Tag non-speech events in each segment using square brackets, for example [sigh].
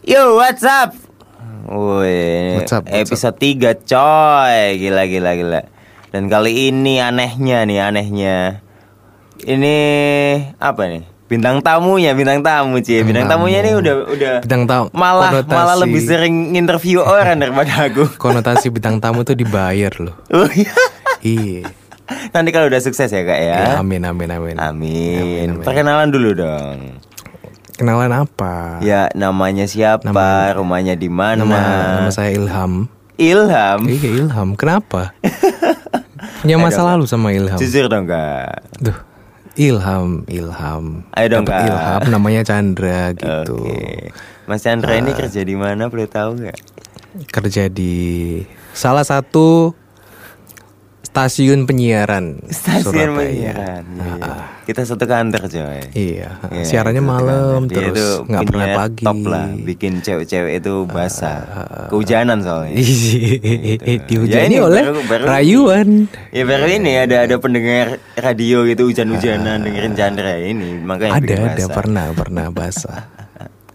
Yo, what's up? Woi, What's up, what's episode 3 coy. Gila gila gila. Dan kali ini anehnya nih, anehnya. Ini apa nih? Bintang tamunya, bintang tamu Cie. Bintang tamu. tamunya nih udah udah Bintang tamu, malah konotasi. malah lebih sering interview orang daripada aku. [laughs] Konotasi bintang tamu tuh dibayar loh. Oh iya. Iya. Nanti kalau udah sukses ya, Kak ya. Ya, amin amin amin. Amin. Perkenalan dulu dong. Kenalan apa? Ya, namanya siapa? rumahnya di mana? Nama nama saya Ilham. Ilham. Iya Ilham. Kenapa? [laughs] Punya masa lalu sama Ilham. Jujur dong, Kak. Duh. Ilham, Ilham. Ayo dong, Kak. Ilham namanya Chandra gitu. Oke. Mas Chandra Ah. ini kerja di mana? Boleh tahu nggak? Kerja di salah satu stasiun penyiaran Stasiun Surabaya. penyiaran. Iya. Kita satu kantor, coy. Iya, Iya, siarannya malam kantor. Terus nggak pernah pagi. Top lah, bikin cewek-cewek itu basah. Kehujanan soalnya. Iya, dihujani Ya, ini oleh baru- baru- rayuan. Ya baru ini ada ada pendengar radio gitu hujan-hujanan dengerin Chandra ini makanya Ada, ada pernah, pernah basah.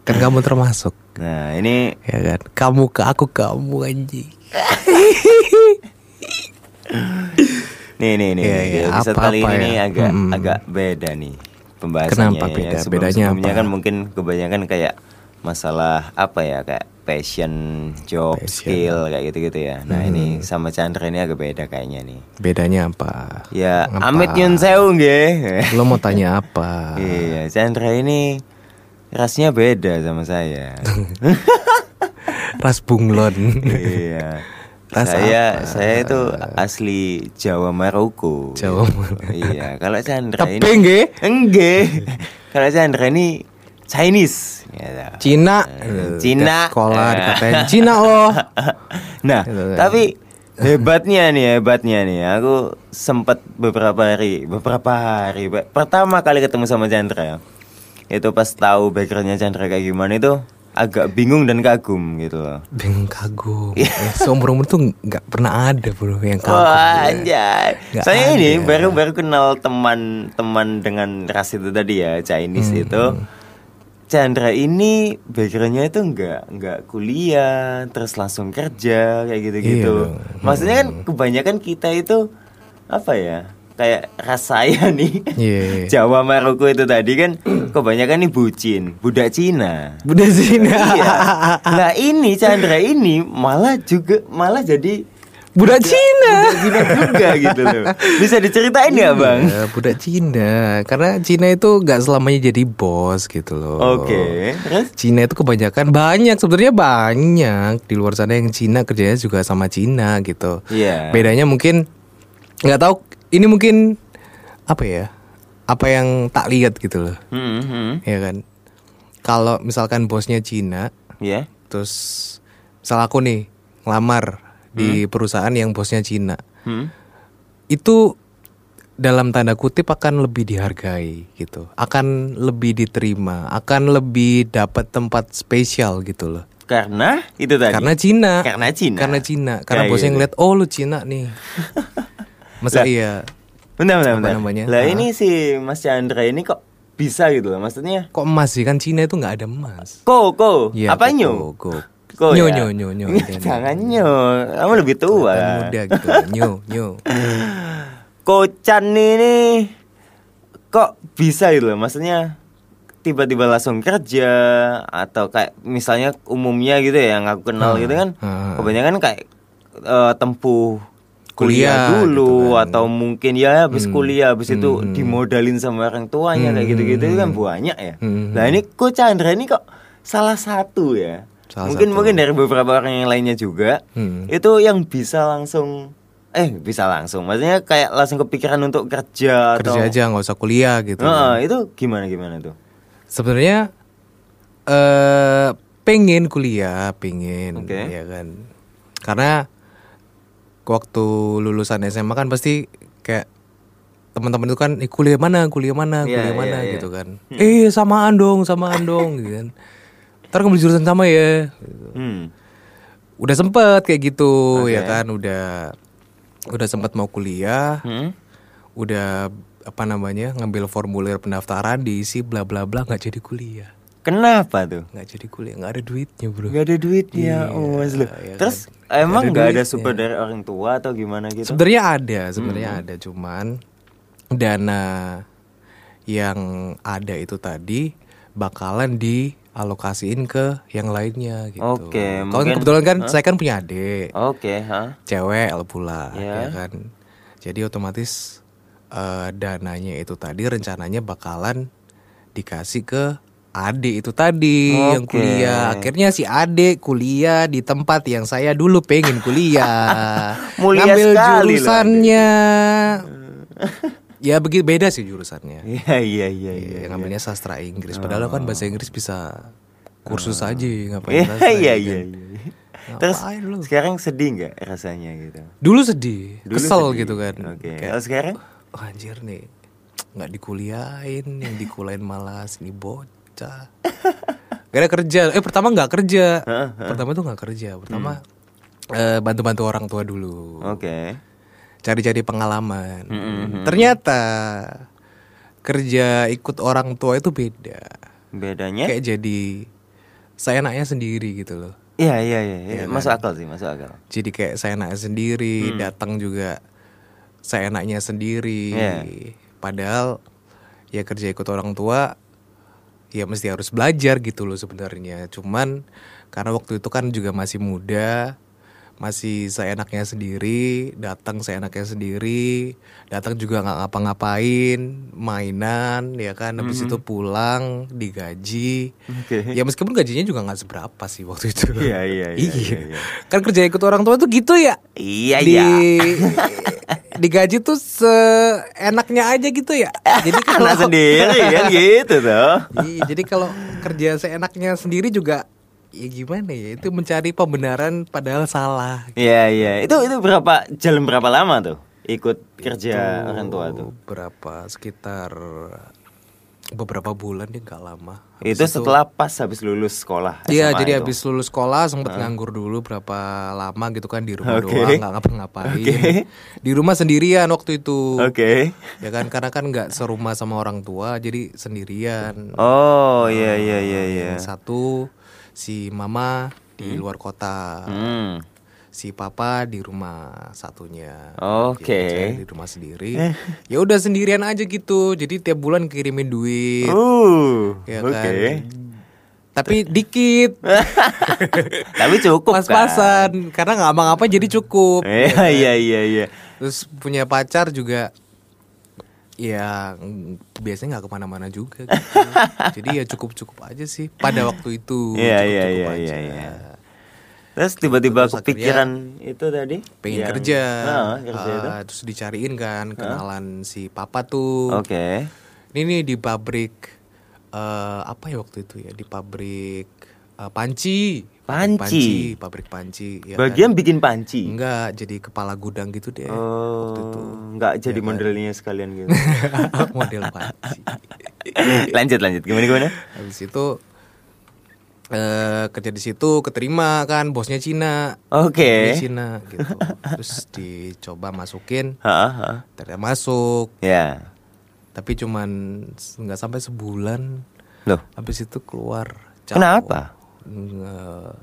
Kan kamu termasuk, Nah ini ya kan? Kamu ke aku kamu anjing. [laughs] [laughs] nih nih nih iya, episode apa-apa kali ini nih ya? agak Mm-mm. agak beda nih pembahasannya. Kenapa ya. beda? Sebelum- Bedanya sebelumnya apa? kan mungkin kebanyakan kayak masalah apa ya kayak passion, job, Passion. skill kayak gitu-gitu ya. Nah Hmm. ini sama Chandra ini agak beda kayaknya nih. Bedanya apa? Ya Apa? Amit Nyun Sewu nggih. Lo mau tanya apa? [laughs] Iya, Chandra ini rasnya beda sama saya. [laughs] Ras bunglon. iya. Saya apa? saya itu asli Jawa Maroko. Jawa Iya, kalau Chandra ini Tapi nggih? Enggak. kalau Chandra ini Chinese. Gitu. Cina, Eh, Cina. Sekolah Eh. dikatain Cina loh. [laughs] Nah, Gitu kan. tapi hebatnya nih, hebatnya nih. Aku sempat beberapa hari, beberapa hari. Pertama kali ketemu sama Chandra. Itu pas tahu backgroundnya Chandra kayak gimana itu agak bingung dan kagum gitu loh. Bingung kagum. Iya. Eh, Seumur umur tuh nggak pernah ada bro yang kagum. Wah, ya. anjay. Saya ini baru baru kenal teman-teman dengan ras itu tadi ya, Chinese Hmm, itu. Chandra ini backgroundnya itu nggak nggak kuliah, terus langsung kerja kayak gitu-gitu. Iya. Maksudnya kan kebanyakan kita itu apa ya? Kayak ras saya nih. Iya. [laughs] Jawa Maroko itu tadi kan [clears throat] kebanyakan nih bucin, budak Cina. Budak Cina. iya. [laughs] Nah ini Chandra ini malah juga malah jadi Budak Cina. budak Cina juga gitu loh. [laughs] Bisa diceritain nggak bang? Iya, budak Cina. Karena Cina itu nggak selamanya jadi bos gitu loh. Oke. Terus? Cina itu kebanyakan banyak sebenarnya banyak di luar sana yang Cina kerjanya juga sama Cina gitu. Iya. Bedanya mungkin nggak tahu ini mungkin apa ya? Apa yang tak lihat gitu loh. Hmm, hmm. Ya kan. Kalau misalkan bosnya Cina, Ya. terus misal aku nih ngelamar di perusahaan yang bosnya Cina. Hmm. Itu dalam tanda kutip akan lebih dihargai gitu. Akan lebih diterima, akan lebih dapat tempat spesial gitu loh. Karena itu tadi. Karena Cina. Karena Cina. Karena Cina. Karena Kayak bosnya gitu. ngeliat, oh lu Cina nih. [laughs] Masa Lah. iya? Bentar, bentar, bentar. namanya? Lah Ah. ini si Mas Chandra ini kok bisa gitu loh. Maksudnya Kok emas sih kan Cina itu nggak ada emas. ko ko Iya, apa kok- kok- Ko Nyo, ya? nyo, nyo, nyo. Jangan nyo. Kamu lebih tua. Kelihatan muda gitu. Nyo, nyo. [laughs] Kocan ini kok bisa gitu loh maksudnya tiba-tiba langsung kerja atau kayak misalnya umumnya gitu ya yang aku kenal Hmm, gitu kan hmm. kebanyakan kayak eh, tempuh kuliah, Kuliah dulu gitu kan. atau mungkin ya habis Hmm, kuliah habis itu hmm. dimodalin sama orang tuanya kayak Hmm, gitu-gitu itu kan hmm. banyak ya. Hmm. Nah ini kok Chandra ini kok salah satu ya. Salah mungkin satu. mungkin dari beberapa orang yang lainnya juga Hmm. itu yang bisa langsung eh bisa langsung maksudnya kayak langsung kepikiran untuk kerja atau Kerja aja nggak usah kuliah gitu. Heeh, itu gimana gimana tuh Sebenarnya eh pengen kuliah, pengen Oke. ya kan. Karena waktu lulusan SMA kan pasti kayak teman-teman itu kan "Eh, kuliah mana, kuliah mana, Iya, kuliah iya, mana iya. gitu kan. Eh samaan dong, samaan dong gitu kan. Ntar ngambil jurusan sama ya. hmm Udah sempet kayak gitu Oke. ya kan, udah udah sempat mau kuliah, Hmm? udah apa namanya ngambil formulir pendaftaran diisi bla bla bla nggak jadi kuliah. Kenapa tuh? nggak jadi kuliah nggak ada duitnya bro Gak ada duitnya, Iya, oh mas lu. iya Terus kan. emang Nggak ada ada support dari orang tua atau gimana gitu? sebenarnya ada sebenarnya ada cuman dana yang ada itu tadi bakalan dialokasiin ke yang lainnya gitu Oke, Kalau mungkin- kebetulan kan saya kan punya adik Oke, ha? cewek pula Ya. ya kan jadi otomatis eh, dananya itu tadi rencananya bakalan dikasih ke adik itu tadi yang Oke. kuliah akhirnya si adik kuliah di tempat yang saya dulu pengen kuliah [laughs] Mulia ngambil jurusannya [laughs] ya begitu beda sih jurusannya Iya iya iya iya. yang ngambilnya sastra Inggris padahal kan bahasa Inggris bisa kursus aja ngapain Iya iya ya iya. iya. Terus lu? sekarang sedih nggak rasanya gitu? dulu sedih Dulu kesel sedih. gitu kan Oke. Kayak, Kalau sekarang? "Oh, anjir nih nggak dikuliahin yang dikuliahin malah sini bocah gak ada kerja eh pertama nggak kerja pertama tuh nggak kerja pertama eh, bantu-bantu orang tua dulu Oke. cari-cari pengalaman Mm-mm. ternyata kerja ikut orang tua itu beda Bedanya? kayak jadi saya enaknya sendiri gitu loh Iya iya iya. iya. Masuk akal sih, masuk akal. jadi kayak saya enaknya sendiri Hmm. datang juga saya enaknya sendiri Iya. padahal ya kerja ikut orang tua ya mesti harus belajar gitu loh sebenarnya cuman karena waktu itu kan juga masih muda masih saya enaknya sendiri datang saya enaknya sendiri datang juga nggak ngapa-ngapain mainan ya kan habis itu pulang digaji Hmm. Oke. ya meskipun gajinya juga nggak seberapa sih waktu itu Iya, iya, [laughs] iya, iya, iya. kan kerja ikut orang tua tuh gitu ya Iya di iya. [laughs] digaji tuh seenaknya aja gitu ya jadi [laughs] kalau Anak sendiri kan [laughs] gitu tuh. Iya, jadi kalau kerja seenaknya sendiri juga ya gimana ya itu mencari pembenaran padahal salah Iya iya. Itu itu berapa jalan berapa lama tuh ikut kerja orang tua tuh? berapa sekitar beberapa bulan dia nggak lama Habis Itu setelah pas habis lulus sekolah. Iya, jadi itu. habis lulus sekolah sempat nganggur dulu berapa lama gitu kan di rumah Oke. doang nggak ngapa-ngapain. Oke. Di rumah sendirian waktu itu. Oke. Ya kan karena kan nggak serumah sama orang tua jadi sendirian. Oh iya iya iya iya. Yang satu si mama di luar kota. Hmm. Si papa di rumah satunya. Oke. Jadi saya di rumah sendiri. ya udah sendirian aja gitu. Jadi tiap bulan kirimin duit. Uh. ya Oke. kan. Tapi dikit. [laughs] Tapi cukup kan. pas-pasan karena nggak apa-apa jadi cukup Iya iya iya iya. terus punya pacar juga ya biasanya nggak ke mana-mana juga gitu. [laughs] jadi ya cukup-cukup aja sih pada waktu itu Iya, iya, cukup-cukup iya, aja. iya, iya. Terus tiba-tiba Terus kepikiran itu tadi? pengen Yang- kerja, Nah, kerja itu. Ah, terus dicariin kan kenalan si papa tuh Oke. ini nih di pabrik eh, apa ya waktu itu ya di pabrik eh, panci Panci? pabrik panci ya Bagian kan? bikin panci. enggak jadi kepala gudang gitu deh Oh, waktu itu nggak Iya jadi kan? modelnya sekalian gitu. [laughs] model panci [laughs] lanjut lanjut gimana gimana? habis itu eh kerja di situ keterima kan bosnya Cina. Oke. Di Cina gitu. Terus dicoba masukin. Ternyata masuk. Ya. tapi cuman nggak sampai sebulan. Loh, habis itu keluar. Capek. kenapa? Nge-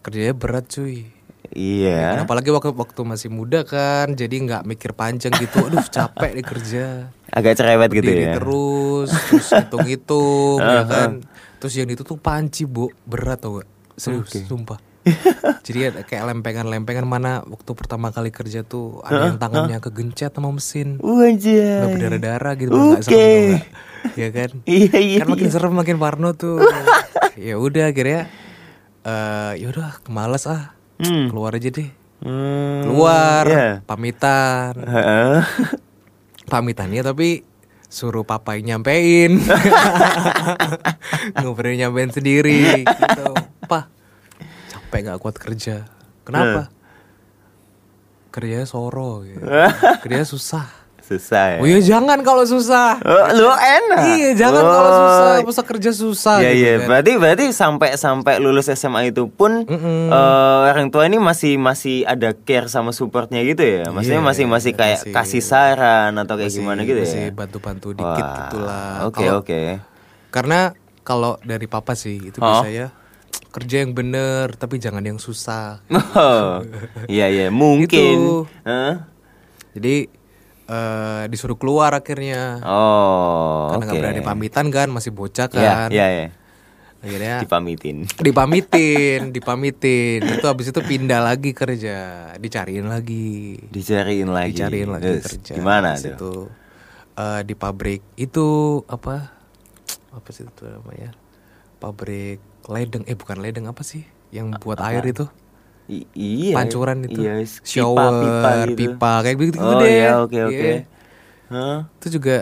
kerjanya berat cuy. Iya. Dan apalagi waktu waktu masih muda kan jadi nggak mikir panjang gitu. Aduh capek deh kerja. Agak cerewet gitu ya. terus terus hitung-hitung [laughs] ya kan terus yang itu tuh panci bu. Berat tau gak serius sumpah. [laughs] Jadi kayak lempengan-lempengan mana waktu pertama kali kerja tuh ada yang tangannya kegencet sama mesin. Wajah. nggak berdarah-darah gitu nggak serem nggak? ya kan? [laughs] Iya iya. kan makin serem makin parno tuh. [laughs] Ya udah akhirnya eh ya udah kemalas ah. Hmm. keluar aja deh. Hmm, keluar iya. pamitan. Pamitannya tapi suruh papa yang nyampein. [laughs] Pernah nyampein sendiri gitu. Pa capek nggak kuat kerja. Kenapa? Kerjanya soro gitu. [laughs] kerjanya susah Susah ya. oh ya jangan kalau susah Oh, lu enak. iya jangan kalau Oh. susah masa kerja susah Iya gitu iya, kan. berarti berarti sampai sampai lulus SMA itu pun Mm-mm. eh, orang tua ini masih masih ada care sama supportnya gitu ya. Maksudnya Iya, masih masih kayak masih- kasih saran atau kayak Masih- gimana gitu masih ya. bantu-bantu dikit Wah, gitulah Oke Kalau- oke. karena kalau dari papa sih itu Oh. biasanya kerja yang bener tapi jangan yang susah. [laughs] Oh, iya iya mungkin. Gitu. Hah? Jadi eh, disuruh keluar akhirnya. Oh, Karena nggak berani pamitan kan, masih bocah Iya kan. iya iya. Akhirnya Dipamitin. dipamitin, dipamitin. Itu habis itu pindah lagi kerja, dicariin lagi. Dicariin lagi. Dicariin lagi Terus kerja. Gimana tuh? itu eh, di pabrik itu apa? Apa sih itu namanya? Pabrik ledeng eh bukan ledeng apa sih? Yang buat air itu? I- iya. Pancuran itu. Iya, Shower, pipa, gitu. kayak begitu Oh deh. iya, oke oke. Iya. Hah? Itu juga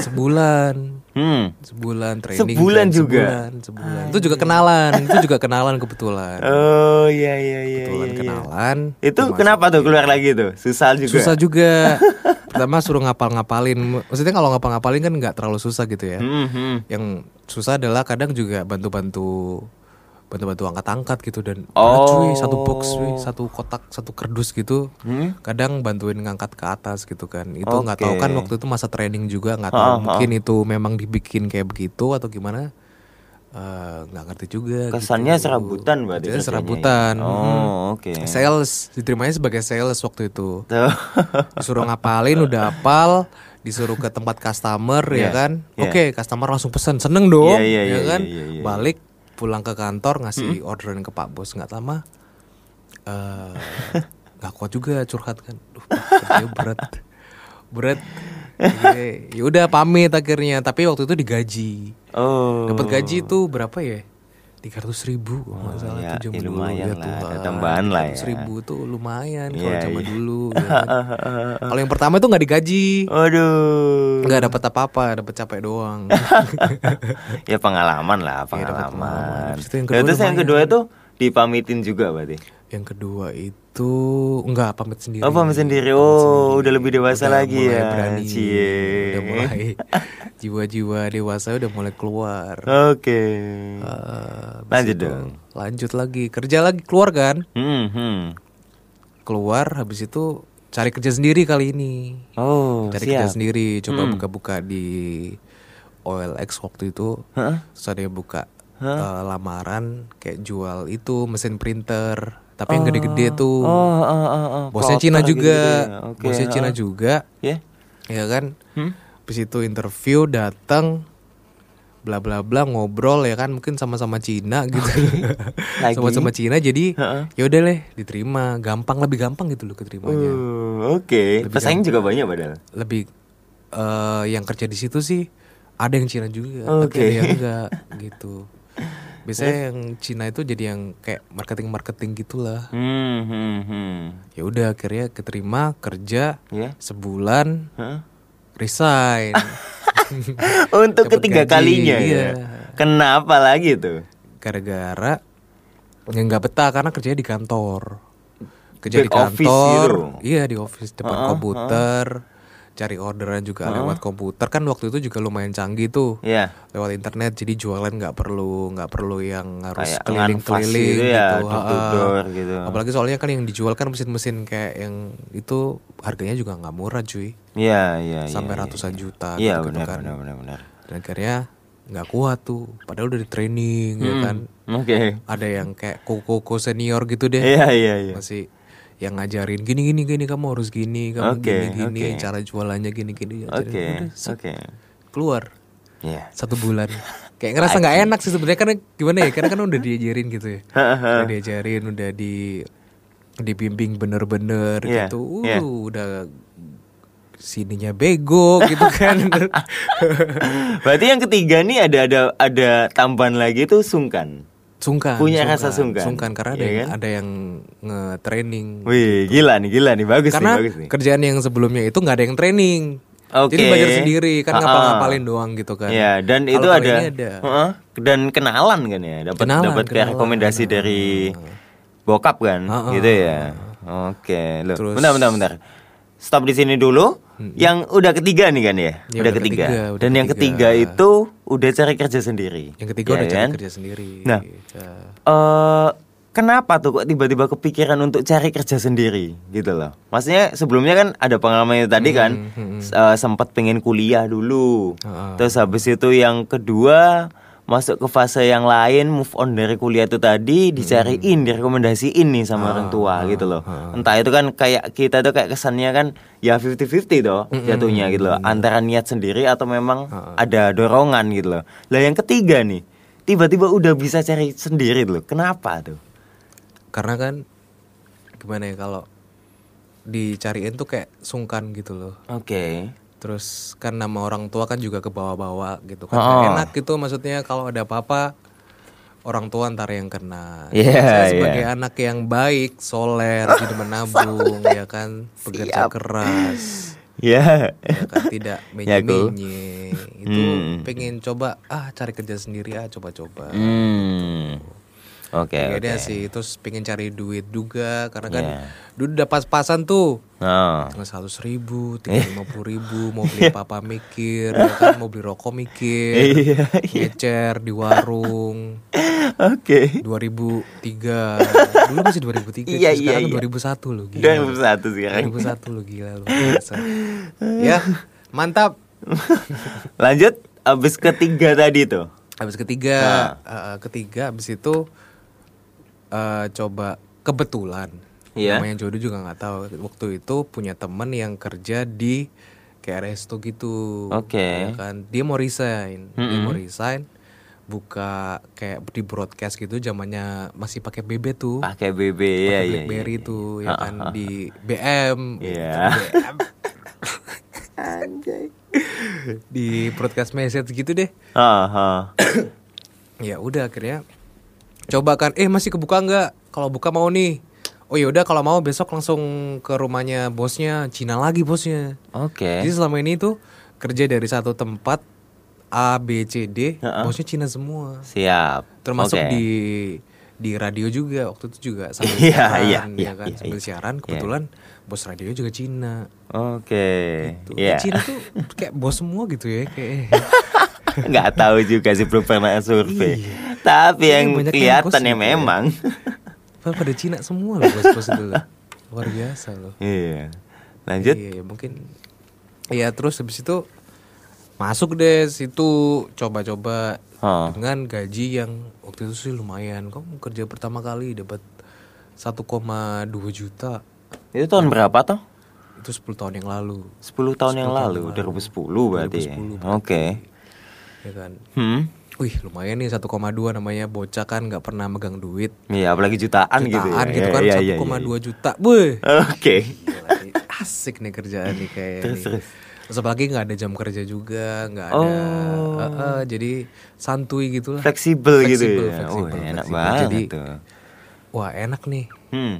sebulan. Hmm. Sebulan training Sebulan kan, juga? sebulan, sebulan. Itu juga kenalan, itu juga kenalan kebetulan. Oh iya iya iya. kebetulan iya, iya. kenalan. Itu kenapa tuh keluar lagi tuh? Susah juga. Susah juga. [laughs] Pertama suruh ngapal-ngapalin. Maksudnya kalau ngapal-ngapalin kan nggak terlalu susah gitu ya. Hmm, hmm. Yang susah adalah kadang juga bantu-bantu bantu-bantu angkat-angkat gitu dan Oh. cuy satu box cuy satu kotak satu kerdus gitu Hmm? kadang bantuin ngangkat ke atas gitu kan itu nggak tahu Oke. kan waktu itu masa training juga nggak tahu ha. mungkin itu memang dibikin kayak begitu atau gimana Eh, nggak ngerti juga Kesannya gitu. serabutan berarti. Kesannya kerjanya serabutan ya? Oh, oke. sales diterimanya sebagai sales waktu itu Tuh. [laughs] disuruh ngapalin udah hafal disuruh ke tempat customer ya Iya, kan iya. oke customer langsung pesen seneng dong Iya, iya, ya iya, kan iya, iya. balik pulang ke kantor ngasih orderan ke pak bos nggak lama eh nggak kuat juga curhat kan. Duh, Pak, berat. Berat. Iya, ya udah pamit akhirnya. Tapi waktu itu digaji. Oh. dapat gaji itu berapa ya tiga ratus ribu kalau nggak salah ya, itu zaman ya dulu ya ada tambahan lah ya. 300 ribu tuh lumayan kalau Iya, zaman iya. dulu [laughs] ya kan. kalau yang pertama itu nggak digaji Waduh. nggak dapat apa-apa dapat capek doang [laughs] ya pengalaman lah, Iya, pengalaman. pengalaman. Habis itu yang Ya, kedua terus yang kedua itu dipamitin juga berarti. yang kedua itu enggak pamit sendiri Oh, pamit sendiri. Pamit Oh, sendiri. udah lebih dewasa lagi mulai ya. berani Cie. udah mulai [laughs] jiwa-jiwa dewasa udah mulai keluar Oke. Eh, habis Lanjut itu dong. lanjut lagi kerja lagi keluar kan Hmm, hmm. keluar habis itu cari kerja sendiri kali ini Oh, cari kerja siap. sendiri coba Hmm. buka-buka di OLX waktu itu Hah? terus ada yang buka eh, lamaran kayak jual itu mesin printer tapi yang gede-gede tuh Oh, oh, oh, oh. bosnya Cina juga gitu-gitu ya. Oke, bosnya Cina ah. juga Ya. ya kan Hmm? Habis itu interview datang bla bla bla ngobrol ya kan mungkin sama-sama Cina gitu [laughs] sama-sama Cina jadi Heeh. ya udah deh diterima gampang lebih gampang gitu loh keterimanya Uh, Oke, pesaing juga banyak padahal. lebih eh yang kerja di situ sih ada yang Cina juga, Oke. tapi ada yang enggak [laughs] gitu. Biasanya yang Cina itu jadi yang kayak marketing marketing gitulah. Hmm, hmm, hmm. Ya udah akhirnya keterima kerja Ya. sebulan Hah? Resign. [laughs] Untuk Dapat ketiga gaji, kalinya iya. ya. Kenapa lagi tuh? Gara-gara yang nggak betah karena kerjanya di kantor. Kerja di office kantor, gitu? iya di office depan Heeh, komputer, cari orderan juga lewat komputer kan waktu itu juga lumayan canggih tuh. Ya. lewat internet jadi jualan nggak perlu nggak perlu yang harus keliling-keliling nganvas gitu ya, gitu, door door gitu. apalagi soalnya kan yang dijual kan mesin-mesin kayak yang itu harganya juga nggak murah cuy Iya, iya, iya. sampai iya, ratusan iya. juta Iya, gitu, benar, kan benar, benar, benar. dan akhirnya nggak kuat tuh padahal udah di training ya Hmm, kan Oke. ada yang kayak koko senior gitu deh Iya, iya, iya. masih yang ngajarin gini gini gini kamu harus gini kamu Oke, gini gini oke. cara jualannya gini gini. Oke, set, oke. keluar Iya. satu bulan [laughs] kayak ngerasa nggak enak sih sebenarnya karena gimana ya karena kan udah diajarin gitu ya [laughs] udah diajarin udah di dibimbing bener-bener Iya, gitu uh iya. udah sininya bego gitu kan [laughs] Berarti yang ketiga nih ada ada ada tambahan lagi tuh sungkan. Sungkan Punya rasa sungkan. sungkan karena ada Iya yang kan? ada yang nge-training Wih, gila nih, gila nih, bagus karena nih, bagus nih. kerjaan yang sebelumnya itu nggak ada yang training Oke. jadi belajar sendiri kan Ha-ha. ngapal-ngapalin doang gitu kan Iya, dan Kalau itu ada, ada. Heeh, dan kenalan kan ya, dapat dapat kayak kenalan. rekomendasi dari bokap kan, Ha-ha. gitu ya. Oke, loh. Terus- Bentar, bentar, bentar. Stop di sini dulu. Yang udah ketiga nih kan ya, Ya, udah udah ketiga. ketiga, udah dan yang ketiga. ketiga itu udah cari kerja sendiri. yang ketiga Ya udah cari kan? kerja sendiri Nah. Ya. eh kenapa tuh kok tiba-tiba kepikiran untuk cari kerja sendiri gitu loh? Maksudnya sebelumnya kan ada pengalaman itu tadi kan, hmm, s- eh, sempat pengen kuliah dulu, terus habis itu yang kedua masuk ke fase yang lain, move on dari kuliah itu tadi, dicariin, direkomendasiin nih sama orang tua gitu loh. Entah itu kan kayak kita tuh kayak kesannya kan ya 50-50 toh jatuhnya gitu loh. Antara niat sendiri atau memang ada dorongan gitu loh. Lah yang ketiga nih, tiba-tiba udah bisa cari sendiri loh. Kenapa tuh? Karena kan gimana ya kalau dicariin tuh kayak sungkan gitu loh. Oke. Terus kan nama orang tua kan juga ke bawah-bawah gitu kan. Oh. Enak gitu maksudnya kalau ada apa-apa orang tua ntar yang kena. Iya, Saya iya. sebagai anak yang baik, soler, [laughs] jadi menabung, ya kan, bekerja Siap. keras, Ya. ya kan, tidak [laughs] Ya, menye-menye. Itu Hmm. pengen coba ah cari kerja sendiri ah coba-coba. Hmm. Oke. Ya oke. udah sih, terus pengen cari duit juga karena kan Iya. dulu udah pas-pasan tuh Oh. Seratus ribu, tiga lima puluh ribu, [laughs] mau beli apa mikir, ya kan, mau beli rokok mikir, Iya, ngecer di warung, Oke. 2003, dulu masih 2003, Iya, sih, iya, sekarang iya. 2001 loh, gila. 2001 sekarang. 2001 loh gila biasa. ya, mantap. [laughs] Lanjut abis ketiga tadi tuh. Habis ketiga, eh, ketiga habis itu eh, coba kebetulan, Iya. namanya jodoh juga nggak tahu. Waktu itu punya temen yang kerja di kayak resto gitu. Oke. ya kan, dia mau resign, dia mau resign, buka kayak di broadcast gitu, zamannya masih pakai BB tuh. Pakai BB pakai ya ya. BlackBerry tuh ya kan [laughs] di BM Iya. BM. [laughs] di broadcast message gitu deh ya udah akhirnya coba kan eh masih kebuka nggak kalau buka mau nih oh ya udah kalau mau besok langsung ke rumahnya bosnya Cina lagi bosnya Oke. jadi selama ini tuh kerja dari satu tempat A B C D Heeh. bosnya Cina semua Siap. termasuk Oke. di di radio juga waktu itu juga [laughs] sambil Iya, siaran iya, ya iya, kan iya, sambil iya. siaran kebetulan bos radio juga Cina Oke. Tuh, Iya. Cina tuh [laughs] kayak bos semua gitu ya kayak Nggak tahu juga sih belum pernah survei. Tapi Iya, yang yang kelihatan ya ya. memang. [laughs] Padahal pada Cina semua loh bos-bos itu loh. luar biasa loh Iya. Lanjut. Iya, ya, mungkin Iya, terus habis itu masuk deh situ coba-coba Oh. dengan gaji yang waktu itu sih lumayan. Kamu kerja pertama kali dapat 1,2 juta. Itu tahun berapa toh? Itu 10 tahun yang lalu. 10 tahun yang 10 tahun lalu, yang lalu. 2010 berarti. ya? 2010 berarti. Oke. Ya kan. Hmm. Wih, lumayan nih 1,2 namanya bocah kan nggak pernah megang duit. Iya, apalagi jutaan, gitu ya. Jutaan gitu Iya, kan iya, iya, 1,2 iya. juta. Buh. Oke. Nih, asik nih kerjaan nih kayak Terus, nih. terus. Terus apalagi nggak ada jam kerja juga, nggak ada, Oh. Eh, eh, jadi santuy gitu lah. Fleksibel gitu Fleksibel, ya. fleksibel, oh, enak fleksibel. banget Jadi, tuh. Wah enak nih. Hmm.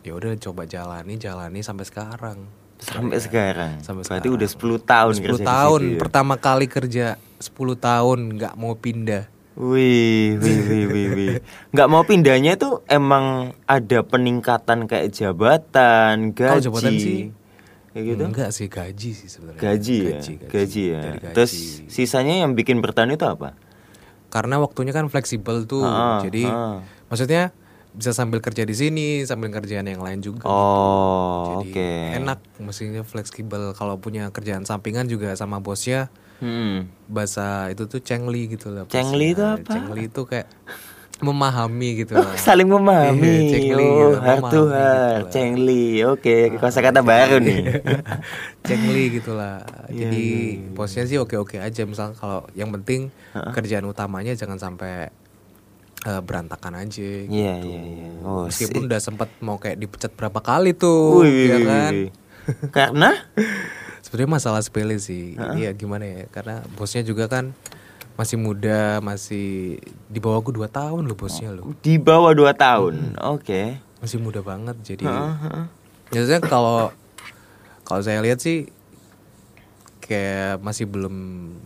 Ya udah coba jalani, jalani sampai sekarang. Sampai sekarang. Sampai Berarti sekarang. udah 10 tahun 10 kerja di tahun, situ ya? pertama kali kerja 10 tahun nggak mau pindah. Wih, wih, wih, wih, wih. Nggak mau pindahnya tuh emang ada peningkatan kayak jabatan, gaji. Kalau jabatan sih kayak gitu. Enggak sih gaji sih sebenarnya. Gaji, ya, gaji, ya. Dari gaji. Terus sisanya yang bikin bertahan itu apa? karena waktunya kan fleksibel tuh. Ah, jadi ah. maksudnya bisa sambil kerja di sini, sambil kerjaan yang lain juga. Oh, Jadi oke. enak mestinya fleksibel kalau punya kerjaan sampingan juga sama bosnya Hmm. bahasa itu tuh cengli gitu lah. Cengli itu apa? Cengli itu kayak memahami gitu lah. Saling memahami. Iya, cengli, oh, gitu, heart to memahami heart, gitu cengli. Oke, kosakata baru nih. [laughs] cengli gitulah. Iya, Jadi bosnya sih oke-oke aja misalnya kalau yang penting kerjaan utamanya jangan sampai eh, berantakan aja gitu. Iya, iya, iya. Oh, Meskipun udah sempat mau kayak dipecat berapa kali tuh, ya kan? Karena [laughs] Sebenarnya masalah sepele sih. Iya gimana ya? Karena bosnya juga kan masih muda, masih di bawahku 2 tahun loh bosnya loh. di bawah 2 tahun. Oke. Masih muda banget jadi. Heeh. Biasanya kalau kalau saya lihat sih kayak masih belum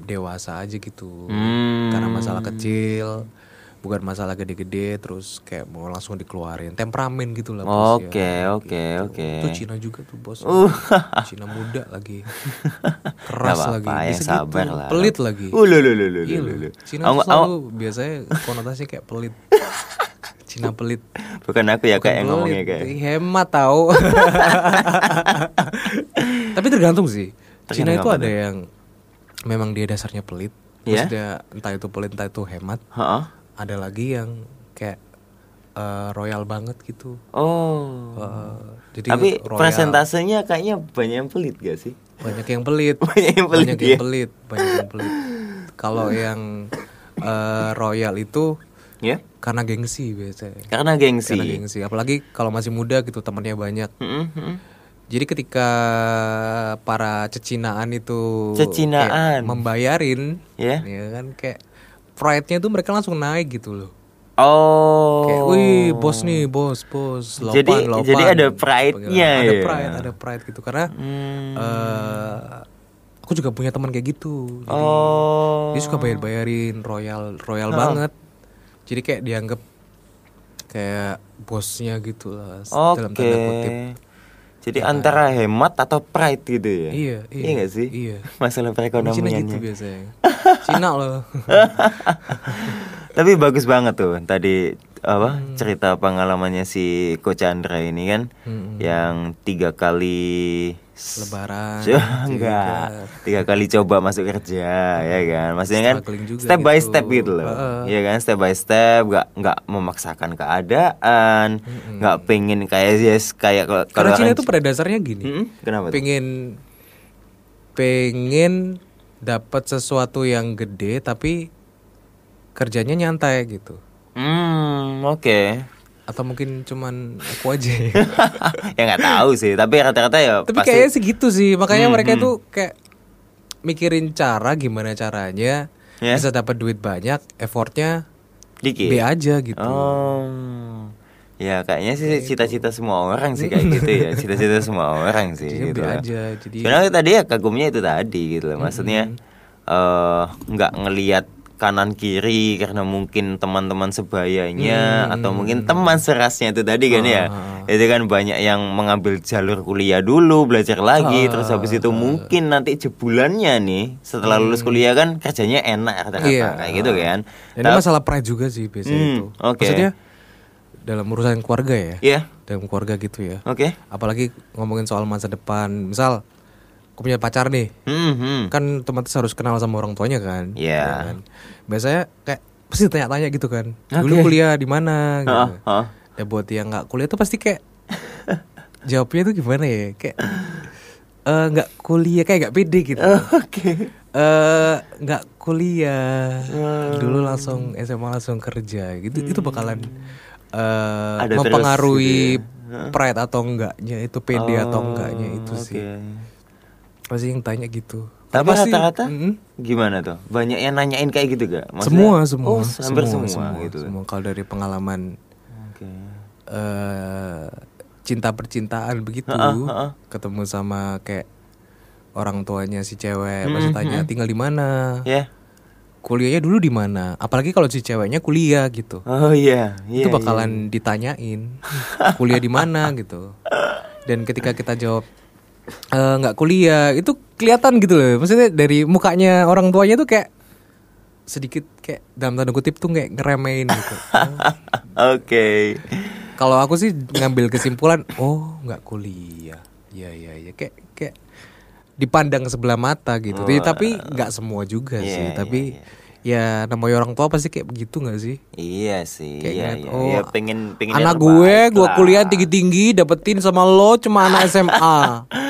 dewasa aja gitu. Hmm. Karena masalah kecil, bukan masalah gede-gede terus kayak mau langsung dikeluarin. Temperamen gitu lah bosnya. Oke, oke, oke. Itu Cina juga tuh bos. Uh. [laughs] Cina muda lagi. Keras apa-apa, lagi. ya Bisa sabar gitu. lah. Pelit lagi. Uh, lu, lu, lu, lu, Iya lu, loh. lu. Cina tuh selalu biasanya konotasinya kayak pelit. [laughs] Cina pelit. Bukan aku ya Bukan kayak yang ngomongnya pelit, kayak. hemat tahu. [laughs] Tapi tergantung sih. Cina itu apa ada yang memang dia dasarnya pelit, Iya. Maksudnya entah itu pelit entah itu hemat. Heeh. Ada lagi yang kayak eh, royal banget gitu. Oh. Eh, jadi Tapi royal. persentasenya kayaknya banyak yang pelit gak sih? [laughs] banyak yang pelit. Banyak yang pelit, banyak ya? yang pelit, banyak yang pelit. Kalau yang eh, royal itu Ya. karena gengsi biasanya. Karena gengsi. Karena gengsi. Apalagi kalau masih muda gitu temannya banyak. Mm-mm, mm-mm. Jadi ketika para cecinaan itu Cecinaan. kayak membayarin, Ya. ya kan kayak pride-nya tuh mereka langsung naik gitu loh. Oh. Kayak, wih bos nih, bos, bos, lopan, Jadi- lopan. jadi ada pride-nya Ada ya? pride, ada pride gitu karena Hmm. eh aku juga punya teman kayak gitu. Jadi Oh. dia suka bayar-bayarin royal, royal Oh. banget. Jadi kayak dianggap kayak bosnya gitu lah dalam Oke. tanda kutip. Jadi antara hemat atau pride gitu ya? Iya, iya. Iya gak sih? Iya. [laughs] Masalah Di Cina perekonomiannya. gitu biasanya. [laughs] Cina loh. Tapi bagus banget tuh tadi apa Hmm. cerita pengalamannya si Coach Chandra ini kan Hmm. yang tiga kali Lebaran. So, enggak tiga kali coba masuk kerja ya kan maksudnya kan step by gitu. step gitu loh Heeh. ya kan step by step nggak nggak memaksakan keadaan nggak pengen kayak yes kayak kalau Karena kalau Cina itu pada dasarnya gini. Mm-mm, kenapa tuh? Pengen pengen dapat sesuatu yang gede tapi kerjanya nyantai gitu. hmm oke Atau mungkin cuman aku aja. ya. [laughs] ya nggak tahu sih tapi rata-rata ya tapi pasti kayaknya segitu sih. Makanya Hmm, mereka hmm. tuh kayak mikirin cara gimana caranya Ya. bisa dapat duit banyak, effortnya dikit B aja gitu. Oh. Ya kayaknya sih cita-cita semua orang sih kayak gitu ya. [laughs] Cita-cita semua orang sih gitu. B aja. Jadi Karena tadi ya kagumnya itu tadi gitu loh. Maksudnya eh nggak ngelihat kanan kiri karena mungkin teman-teman sebayanya atau mungkin teman serasnya itu tadi kan ya. Itu kan banyak yang mengambil jalur kuliah dulu, belajar lagi terus habis itu mungkin nanti jebulannya nih setelah lulus kuliah kan kerjanya enak kata-kata Iya. kayak gitu kan. Dan ini masalah pride juga sih biasanya Hmm, itu. oke. Maksudnya dalam urusan keluarga ya. Iya. Dalam keluarga gitu ya. Oke. Apalagi ngomongin soal masa depan. Misal aku punya pacar nih. Hmm, hmm. Kan otomatis harus kenal sama orang tuanya kan. Iya. Ya kan? Biasanya kayak pasti tanya-tanya gitu kan. Dulu Oke. kuliah di mana gitu. Heeh, heeh. Ya buat yang nggak kuliah tuh pasti kayak [laughs] jawabnya tuh gimana ya? Kayak eh, nggak kuliah kayak nggak pede gitu. Oke. eh nggak kuliah Hmm. dulu langsung SMA langsung kerja gitu itu bakalan Ada terus mempengaruhi gitu ya. pride atau enggaknya itu pede atau enggaknya itu Oh, sih. Pasti yang tanya gitu Tapi rata-rata Mm-mm. gimana tuh? Banyak yang nanyain kayak gitu gak? Maksudnya- semua semua Oh, hampir semua, gitu. semua kalau dari pengalaman Oke. eh cinta percintaan begitu Ha-ha, ha-ha. ketemu sama kayak orang tuanya si cewek pasti tanya tinggal di mana Ya. kuliahnya dulu di mana apalagi kalau si ceweknya kuliah gitu Oh iya, iya. itu bakalan ditanyain kuliah di mana [laughs] gitu dan ketika kita jawab "Eh, nggak kuliah. Itu kelihatan gitu loh. Maksudnya dari mukanya orang tuanya tuh kayak sedikit kayak dalam tanda kutip tuh kayak ngeremehin gitu. [laughs] Oke. kalau aku sih ngambil kesimpulan oh nggak kuliah. Iya iya iya. Kayak kayak dipandang sebelah mata gitu. Tapi- tapi nggak semua juga Iya, sih. iya, tapi ya namanya orang tua pasti kayak begitu nggak sih? Iya sih. Kayak iya, iya. oh, Ya, pengen pengen anak gue gue kuliah tinggi tinggi dapetin sama lo cuma anak SMA [laughs]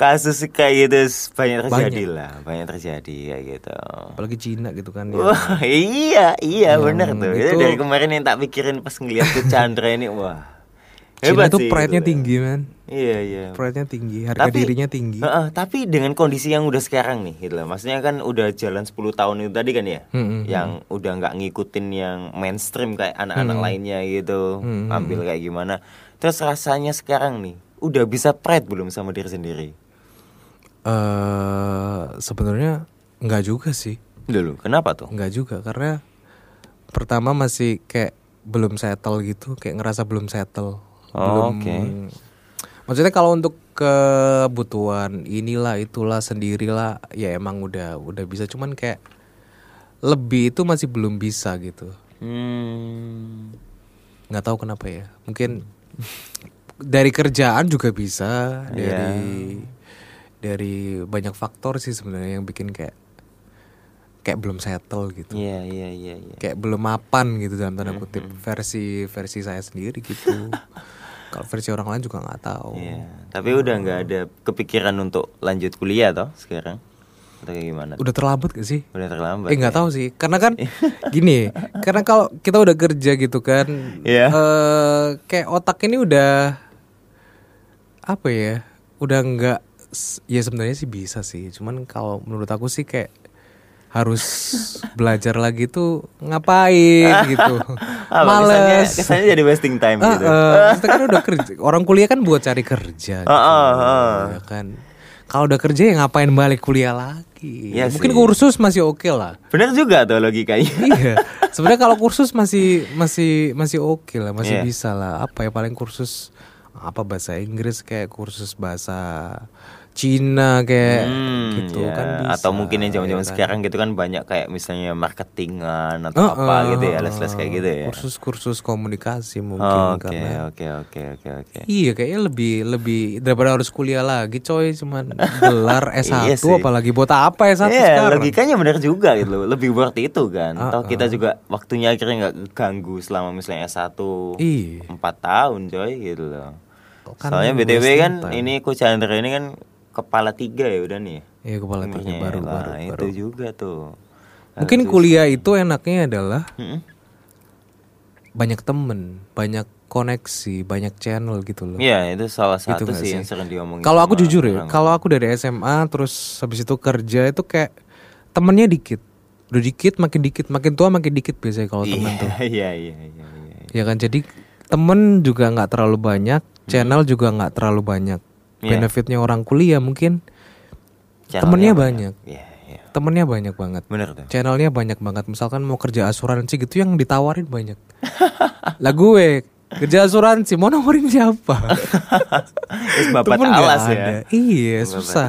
Kasus kayak gitu banyak terjadi lah, banyak terjadi kayak gitu. apalagi Cina gitu kan ya. Wah, iya, iya bener tuh. Itu dari kemarin yang tak pikirin pas ngeliat tuh Chandra ini, wah. Cina Hebat tuh pride-nya gitu. tinggi man Iya, iya. pride-nya tinggi harga Tapi- dirinya tinggi Heeh, tapi dengan kondisi yang udah sekarang nih gitu loh. Maksudnya kan udah jalan 10 tahun itu tadi kan ya. Hmm, hmm, yang udah nggak ngikutin yang mainstream kayak anak-anak lainnya gitu. Hmm, hmm, Ambil kayak gimana. Terus rasanya sekarang nih udah bisa pride belum sama diri sendiri? Eh sebenarnya nggak juga sih Dulu, kenapa tuh? nggak juga karena pertama masih kayak belum settle gitu kayak ngerasa belum settle Oh, belum oke. maksudnya kalau untuk kebutuhan inilah itulah sendirilah ya emang udah udah bisa cuman kayak lebih itu masih belum bisa gitu Hmm. nggak tahu kenapa ya mungkin [laughs] dari kerjaan juga bisa Iya. dari dari banyak faktor sih sebenarnya yang bikin kayak kayak belum settle gitu Iya iya iya iya. kayak belum mapan gitu dalam tanda Hmm, kutip versi versi saya sendiri gitu [laughs] kalau versi orang lain juga nggak tahu Iya. Tapi udah nggak ada kepikiran untuk lanjut kuliah toh sekarang? Atau kayak gimana? udah terlambat gak sih Udah terlambat. Eh nggak ya? tahu sih, karena kan [laughs] gini, karena kalau kita udah kerja gitu kan, Iya. eh, kayak otak ini udah apa ya, udah nggak, ya sebenarnya sih bisa sih, cuman kalau menurut aku sih kayak harus [laughs] belajar lagi tuh ngapain [laughs] gitu, Apa, kesannya, males. kesannya jadi wasting time Ah, gitu. eh, [laughs] maksudnya kan udah kerja, orang kuliah kan buat cari kerja, gitu, Ah, ah, ah. ya kan. Kalau udah kerja ya ngapain balik kuliah lagi? Iya Mungkin sih. kursus masih oke lah. Bener juga tuh logikanya. iya sebenarnya kalau kursus masih masih masih oke lah masih Iya. bisa lah apa ya paling kursus apa bahasa Inggris kayak kursus bahasa Cina kayak Hmm, gitu ya. kan bisa Atau mungkin yang zaman-zaman ya kan? sekarang gitu kan banyak kayak misalnya marketingan atau Oh, apa oh, gitu ya, les-les kayak gitu ya. kursus-kursus komunikasi mungkin Oh, Oke, karena oke, oke, oke, oke. Iya kayaknya lebih lebih daripada harus kuliah lagi coy cuman gelar S1 [laughs] Iya sih. apalagi buat apa S1 Iya, sekarang logikanya bener juga gitu loh. Lebih worth itu kan. Ah, Toh kita juga waktunya akhirnya nggak ganggu selama misalnya S1 Iya. empat tahun coy gitu loh. Kan Soalnya BTW kan time. ini Coach Chandra ini kan kepala tiga ya udah nih. Iya kepala tiga Umurnya. baru Lah, baru itu baru juga tuh. Mungkin kuliah itu enaknya adalah Mm-mm. banyak temen, banyak koneksi, banyak channel gitu loh. Iya, itu salah Gitu satu nggak sih yang sering diomongin. Kalau aku jujur ya, kalau aku dari SMA terus habis itu kerja itu kayak temennya dikit. Udah dikit, makin dikit, makin tua makin dikit biasanya kalau temen tuh. Iya, iya, iya, iya. Ya kan jadi temen juga nggak terlalu banyak, channel juga nggak terlalu banyak. Iya. Benefitnya orang kuliah mungkin Channelnya temennya banyak. Iya, iya. temennya banyak banget. Bener tuh. Channelnya banyak banget. Misalkan mau kerja asuransi gitu yang ditawarin banyak. [laughs] lah gue kerja asuransi mau nomorin siapa? [laughs] Bapak Temen alas ya. ada. Iya Babat susah.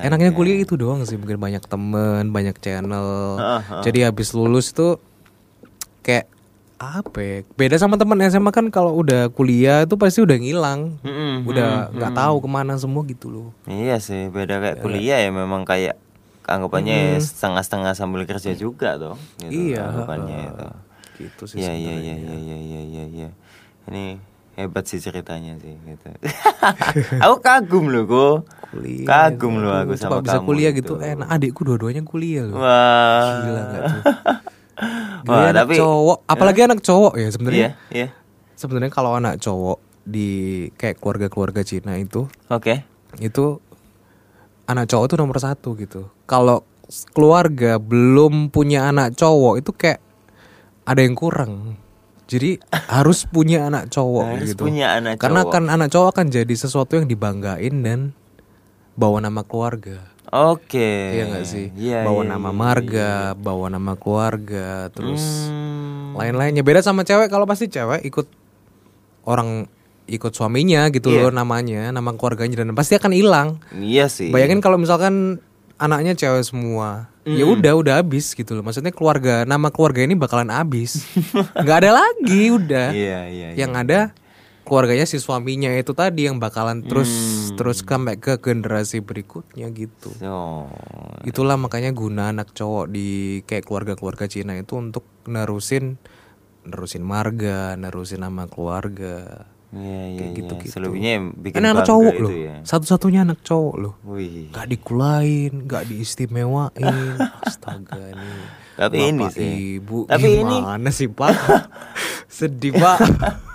Enaknya kuliah itu doang sih mungkin banyak temen, banyak channel. Heeh, heeh. Jadi habis lulus tuh kayak apa ya? Beda sama temen SMA kan kalau udah kuliah itu pasti udah ngilang, Mm-mm, udah nggak tahu ke mana semua gitu loh. Iya sih, beda kayak kuliah ya memang kayak anggapannya ya setengah-setengah sambil kerja juga tuh. Gitu, Iya, Anggapannya heeh. itu. Gitu sih. Iya iya iya sebenarnya. iya iya iya iya. Ini hebat sih ceritanya sih gitu. [laughs] aku kagum loh kok. Kuliah. Kagum loh aku sama bisa kamu kuliah gitu. gitu. Enak adikku dua-duanya kuliah loh. Wah. Gila gak tuh? [laughs] Wah, anak tapi- cowok, apalagi anak cowok ya sebenarnya. Iya, iya. Sebenarnya kalau anak cowok di kayak keluarga-keluarga Cina itu, Oke. itu anak cowok itu nomor satu gitu. Kalau keluarga belum punya anak cowok itu kayak ada yang kurang. Jadi [laughs] harus punya anak cowok Harus gitu. punya anak Karena cowok. kan anak cowok akan jadi sesuatu yang dibanggain dan bawa nama keluarga. Oke. Iya gak sih? Iya, bawa iya, nama iya, marga, bawa nama keluarga, terus Hmm. lain-lainnya. Beda sama cewek kalau pasti cewek ikut orang ikut suaminya gitu Iya. loh namanya, nama keluarganya dan pasti akan hilang. Iya sih. Bayangin kalau misalkan anaknya cewek semua, ya udah udah habis gitu loh. Maksudnya keluarga nama keluarga ini bakalan habis, [laughs] nggak ada lagi udah. Iya iya. iya. Yang ada keluarganya si suaminya itu tadi yang bakalan terus Hmm. terus sampai ke generasi berikutnya gitu. So, Itulah makanya guna anak cowok di kayak keluarga-keluarga Cina itu untuk nerusin nerusin marga, nerusin nama keluarga. Iya iya Kayak iya. gitu-gitu. Selebihnya bikin Ini anak cowok loh. ya. Satu-satunya anak cowok loh. Wih. Gak dikulain, gak diistimewain. [laughs] Astaga nih. Tapi Bapak, ini sih. Ibu, Tapi ini- gimana sih Pak? [laughs] Sedih Pak. [laughs]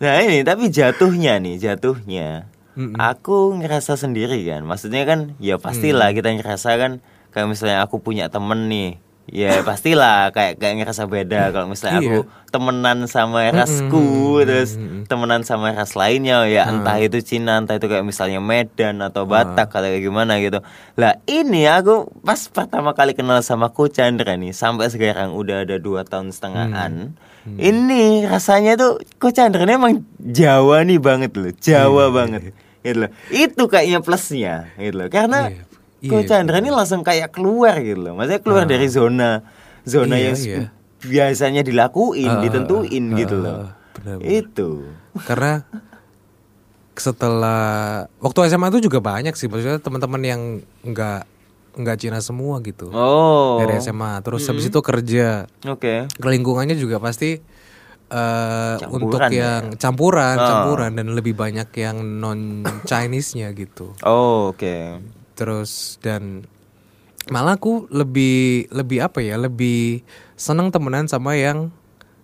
Nah ini tapi jatuhnya nih jatuhnya. Mm-mm. Aku ngerasa sendiri kan. Maksudnya kan ya pastilah kita ngerasa kan kayak misalnya aku punya temen nih. Ya pastilah kayak kayak ngerasa beda kalau misalnya aku temenan sama rasku terus temenan sama ras lainnya ya entah itu Cina entah itu kayak misalnya Medan atau Batak atau kayak gimana gitu. Lah ini aku pas pertama kali kenal sama Coach Chandra nih sampai sekarang udah ada dua tahun setengahan. Ini rasanya tuh Coach Chandra ini emang Jawa nih banget loh, Jawa banget. Gitu loh. Itu kayaknya plusnya gitu loh. Karena Iya. Coach Iya, Chandra ini langsung kayak keluar gitu loh. Maksudnya keluar dari zona zona Iya, yang iya. biasanya dilakuin, Ah, ditentuin ah, gitu loh. benar-benar. Itu. Karena setelah waktu SMA itu juga banyak sih maksudnya teman-teman yang nggak nggak Cina semua gitu Oh. dari SMA terus habis itu kerja Oke. lingkungannya juga pasti eh Campuran untuk ya? yang campuran Ah. campuran dan lebih banyak yang non Chinese-nya gitu Oh, oke. terus dan malah aku lebih lebih apa ya lebih seneng temenan sama yang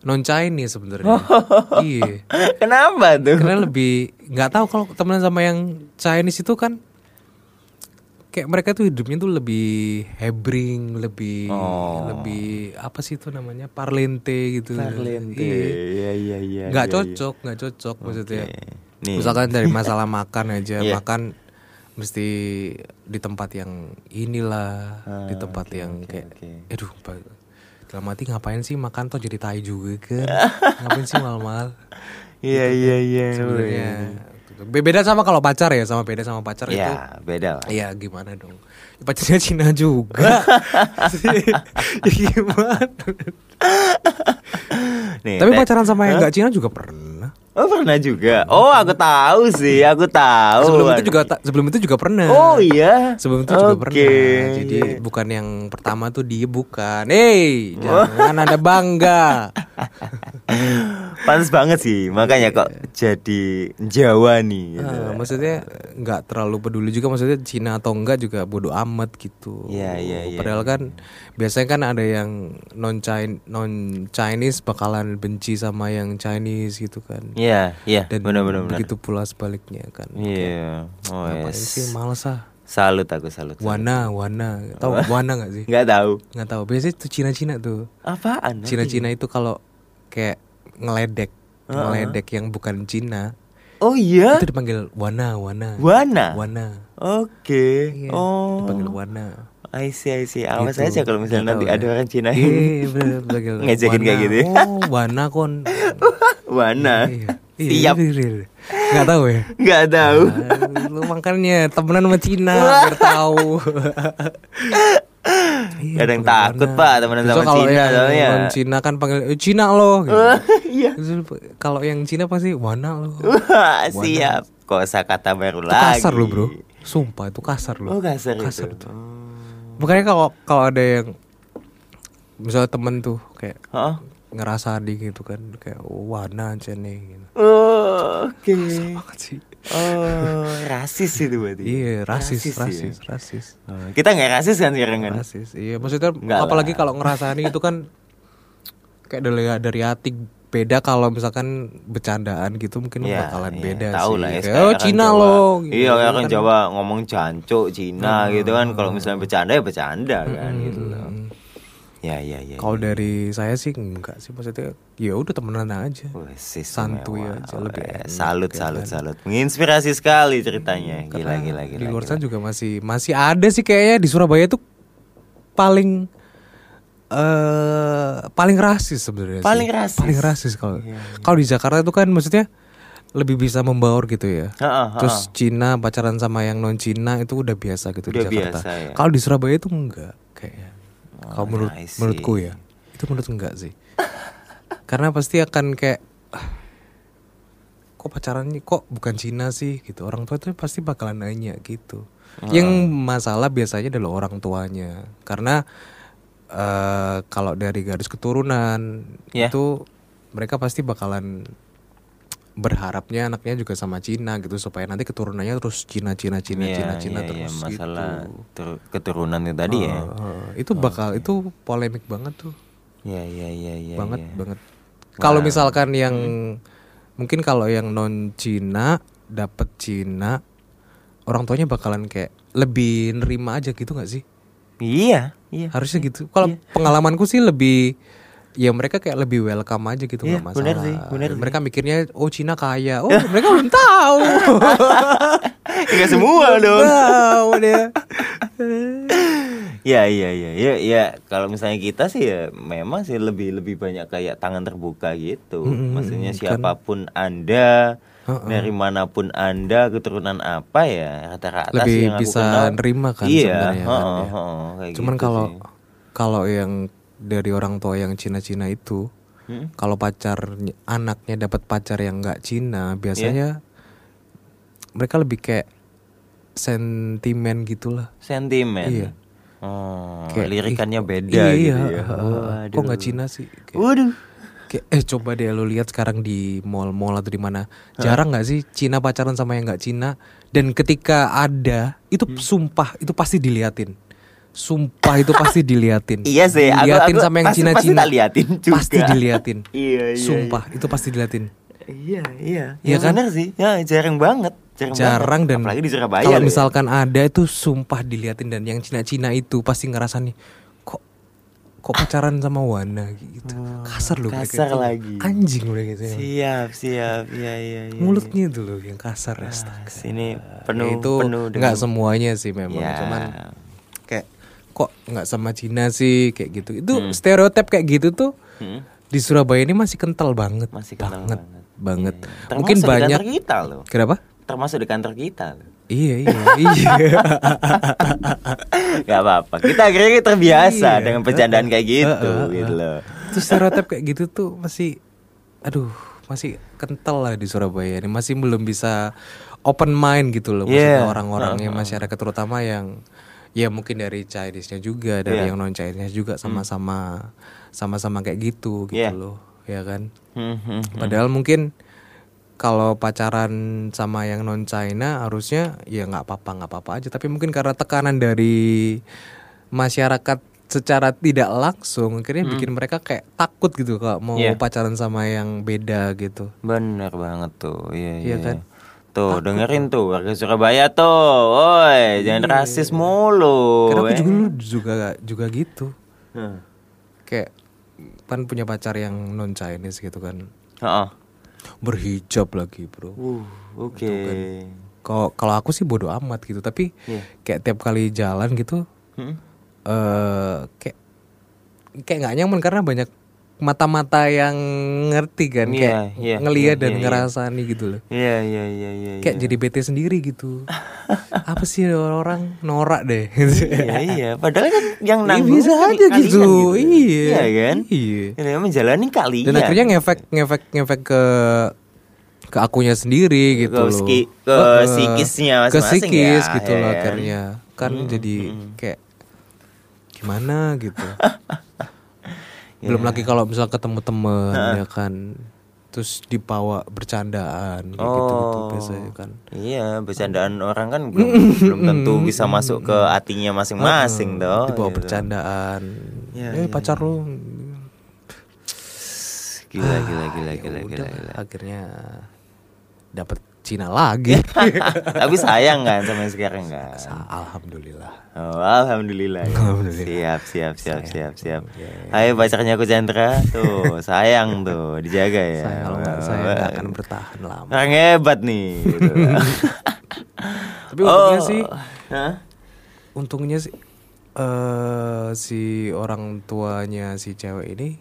non Chinese sebenarnya [laughs] iya Kenapa tuh? karena lebih nggak tahu kalau temenan sama yang Chinese itu kan kayak mereka tuh hidupnya tuh lebih hebring lebih Oh. lebih apa sih itu namanya parlente gitu Parlente. Iya. Iya, iya, iya. nggak iya, cocok nggak cocok maksudnya Nih. misalkan dari masalah makan aja Iya. makan mesti di tempat yang inilah di Ah, tempat oke, yang oke, kayak oke. aduh dalam hati ngapain sih makan toh jadi tai juga kan [laughs] ngapain sih mal-mal Iya, iya, iya. sebenarnya Be- beda sama kalau pacar ya sama beda sama pacar itu. Ya, beda lah. Iya gimana dong? Ya, Pacarnya Cina juga. [laughs] [laughs] Ya gimana? Nih, Tapi pacaran sama yang gak Cina juga pernah Oh, pernah juga. Oh, aku tahu sih, aku tahu. Sebelum itu juga sebelum itu juga pernah Oh iya. Sebelum itu juga Oke, pernah Jadi iya. bukan yang pertama tuh dia bukan Hei jangan ada bangga [laughs] Panas banget sih, makanya kok jadi Jawa nih. Gitu. Eh, Maksudnya nggak terlalu peduli juga Maksudnya Cina atau enggak juga bodoh amat gitu Iya, iya, iya, Padahal kan biasanya kan ada yang non Chinese non Chinese bakalan benci sama yang Chinese gitu kan Iya, iya, dan benar-benar. benar. begitu pula sebaliknya kan Iya. Oh, Ngapain yes. sih males ah Salut aku salut. salut. Wana Wana tahu Wana nggak sih Nggak tahu. nggak tahu biasanya itu Cina Cina tuh Apaan? Cina Cina itu kalau kayak ngeledek ngeledek yang bukan Cina Oh iya. itu dipanggil Wana Wana Wana. Wana Oke. Iya, Oh. dipanggil Wana I see, I see. Awas Gitu. aja kalau misalnya Nggak nanti tahu ada ya. orang Cina Iya bener dipanggil Ngejekin kayak gitu ya. Oh Wana kon [laughs] Wana. Iya. Iya, Siap. iya, iya, iya. Nggak tahu ya Nggak tahu. Ah, Lu makanya temenan sama Cina biar tahu. Iya, Kadang takut. Pak, temenan Besok sama kalau Cina yang soalnya. non Cina kan panggil eh, Cina lo. Gitu. Iya. Terus kalau yang Cina pasti Wana lo. [laughs] Wah, siap. Kosa kata baru Itu lagi. kasar lo bro. Sumpah itu kasar lo. Oh, kasar, Kasar itu. tuh. Makanya kalau kalau ada yang misalnya temen tuh kayak Hah? ngerasa di gitu kan kayak oh, Wana aja nih gitu. Oh, Oke. Banget sih. Oh, rasis itu berarti. Iya, rasis, ya? rasis, rasis. Oh, Kita nggak rasis kan sekarang kan? rasis iya maksudnya Enggak apalagi kalau ngerasani itu kan kayak dari dari hati beda kalau misalkan bercandaan gitu mungkin Iya, bakalan iya, beda tahu sih lah ya, Kayak, oh kan Cina Jawa. lo gitu. Iya, kayak kan Kan- Jawa ngomong jancuk Cina gitu kan. Kalau misalnya bercanda ya bercanda kan gitu loh. Hmm. Ya, ya, ya. kalau ya. dari saya sih enggak sih maksudnya ya udah temenan aja Wih, santuy istimewa. aja, lebih Wih, enak, Salut, ya salut, kan? salut. Menginspirasi sekali ceritanya. Gila, Karena gila, gila. di luar gila. sana juga masih masih ada sih kayaknya di Surabaya tuh paling eh paling rasis sebenarnya sih. Paling rasis. paling rasis kalau Iya, kalau di Jakarta itu kan maksudnya lebih bisa membaur gitu ya. Ha, ha, ha. terus Cina pacaran sama yang non Cina itu udah biasa gitu Udah di Jakarta. biasa ya. kalau di Surabaya itu enggak kayaknya. Kalau menurut see. menurutku ya. Itu menurut enggak sih. [laughs] Karena pasti akan kayak "Ah, kok pacarannya kok bukan Cina sih? gitu. Orang tua itu pasti bakalan nanya gitu. Yang masalah biasanya adalah orang tuanya. Karena eh kalau dari garis keturunan Ya. itu mereka pasti bakalan berharapnya anaknya juga sama Cina gitu supaya nanti keturunannya terus Cina Cina Cina Iya, Cina Cina iya, iya, terus masalah gitu. ter- keturunan itu tadi ya. Heeh, itu bakal itu polemik banget tuh Iya, iya, iya, iya. banget iya. banget kalau misalkan yang mungkin kalau yang non Cina dapet Cina orang tuanya bakalan kayak lebih nerima aja gitu nggak sih Iya, iya. harusnya gitu kalau pengalamanku sih lebih ya mereka kayak lebih welcome aja gitu Iya, nggak masalah bener sih, bener sih. mereka mikirnya oh Cina kaya oh mereka belum tahu [laughs] Enggak semua dong. tahu dia [laughs] Ya iya iya ya ya kalau misalnya kita sih ya memang sih lebih lebih banyak kayak tangan terbuka gitu. Maksudnya siapa pun Anda dari mana pun Anda keturunan apa ya rata-rata Lebih sih yang aku bisa kenal. nerima kan iya, sebenarnya kan heeh, ya. heeh, kayak cuman gitu kalau sih. kalau yang dari orang tua yang Cina-Cina itu Hmm? kalau pacar anaknya dapat pacar yang nggak Cina biasanya mereka lebih kayak sentimen gitulah sentimen. Iya. Oh, Kayak, lirikannya beda iya, gitu ya. uh, kok nggak Cina sih? Kayak, Waduh. Kayak, eh coba deh lo lihat sekarang di mall-mall atau di mana, jarang nggak sih Cina pacaran sama yang nggak Cina? Dan ketika ada, itu Hmm. sumpah itu pasti diliatin. Sumpah itu pasti diliatin. [laughs] Iya sih, Diliatin aku sama yang pasti- Cina-Cina. pasti liatin juga. Pasti diliatin. [laughs] Iya, iya, Sumpah itu pasti diliatin. Iya, iya. Iya Ya kan? sih. Ya, jarang banget. Jarang, Jarang banget. dan apalagi di Surabaya. kalau misalkan ada itu sumpah diliatin dan yang Cina-Cina itu pasti ngerasa nih kok pacaran sama Wana gitu. kasar loh kasar itu. lagi. Anjing mereka itu. Siap, siap. Iya, iya, iya. Mulutnya itu loh yang kasar ya. Ah, sini penuh itu penuh nggak semuanya sih memang Ya. cuman kayak kok nggak sama Cina sih kayak gitu itu Hmm. stereotip kayak gitu tuh Hmm, di Surabaya ini masih kental banget masih kenal banget banget. banget Iya, iya. mungkin banyak kita loh. kenapa Termasuk di kantor kita loh. Iya iya iya [laughs] Gak apa-apa. Kita akhirnya terbiasa Iya. dengan bercandaan kayak gitu, Heeh, heeh. gitu loh. Terus stereotip kayak gitu tuh masih aduh masih kental lah di Surabaya ini masih belum bisa open mind gitu loh maksudnya Yeah. orang-orangnya masyarakat terutama yang ya mungkin dari Chinese-nya juga dari Yeah. yang non Chinese juga sama-sama sama-sama kayak gitu gitu Yeah. loh ya kan Hmm, hmm, hmm. padahal mungkin kalau pacaran sama yang non China harusnya ya nggak apa-apa nggak apa-apa aja tapi mungkin karena tekanan dari masyarakat secara tidak langsung akhirnya bikin mereka kayak takut gitu kalau mau Iya. pacaran sama yang beda gitu Bener banget tuh, iya iya. Iya kan? iya. Tuh dengerin tuh warga Surabaya tuh, woi jangan rasis mulu. karena aku eh. juga dulu juga juga gitu Hmm. kayak kan punya pacar yang non Chinese gitu kan Heeh. Berhijab lagi bro Uh, oke. kalau kalau aku sih bodoh amat gitu tapi Iya. kayak tiap kali jalan gitu Hmm? eh kayak kayak nggak nyaman karena banyak mata-mata yang ngerti kan Iya, kayak iya, ngelihat iya, dan iya, iya. ngerasani gitu loh Iya iya iya iya. kayak iya. jadi bete sendiri gitu [laughs] apa sih orang norak deh Iya iya. Padahal kan yang Iya, nanggung bisa kan aja kalian gitu. Iya. Iya kan? Iya. Ini menjalani kalian. dan akhirnya ngefek ngefek ngefek ke ke akunya sendiri gitu Ke loh psiki- ke Heeh. psikisnya ke masing-masing psikis ya, gitu ya loh akhirnya kan jadi kayak gimana gitu [laughs] belum lagi kalau misal ketemu temen ya kan terus dibawa bercandaan kayak gitu gitu Oh. biasanya kan Iya, bercandaan orang kan belum, belum tentu bisa masuk ke hatinya masing-masing toh. dibawa gitu. bercandaan Iya, eh pacar lu Gila gila gila Ya gila gila. udah, gila. akhirnya dapat Cina lagi [laughs] Tapi sayang kan sama yang sekarang kan. alhamdulillah Oh, alhamdulillah. ya. Alhamdulillah. Siap, siap, siap, siap, siap. Hai pacarnya aku Chandra, tuh sayang tuh, dijaga ya. saya kalau nggak saya nggak akan bertahan lama Orang hebat nih. gitu. [laughs] tapi untungnya Oh. sih Hah? untungnya sih eh si orang tuanya si cewek ini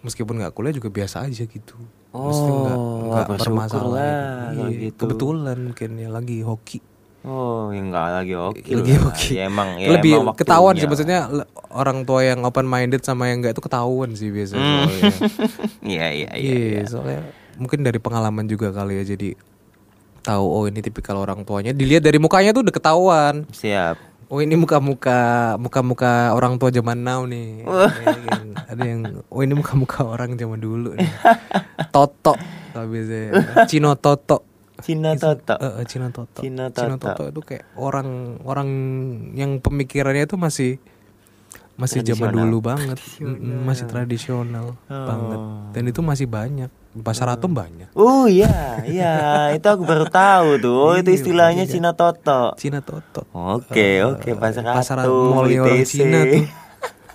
meskipun nggak kuliah juga biasa aja gitu Oh, nggak bersyukur bermasalah lah kalau Iya, gitu. kebetulan mungkin ya lagi hoki Oh, ya enggak lagi oke. lagi lah. hoki Ya emang ya lebih emang ketahuan sih maksudnya orang tua yang open minded sama yang enggak itu ketahuan sih biasanya Hmm. soalnya. [laughs] Iya, iya, iya. Iya, soalnya mungkin dari pengalaman juga kali ya jadi tahu oh ini tipikal orang tuanya dilihat dari mukanya tuh udah ketahuan Siap. Oh ini muka-muka muka-muka orang tua zaman now nih. Ada yang oh ini muka-muka orang zaman dulu nih. Toto biasanya Cino Toto. Cina Toto. Eh, eh, Cina Toto. Cina Cina Toto. Toto itu kayak orang orang yang pemikirannya itu masih masih zaman dulu banget. Masih tradisional. banget. Dan itu masih banyak pasar atom banyak Oh iya, iya, [laughs] itu aku baru tahu tuh. Oh, itu istilahnya Cina Toto. Cina Toto Oke, oke, pasar pasar Atom, mulai orang. Cina tuh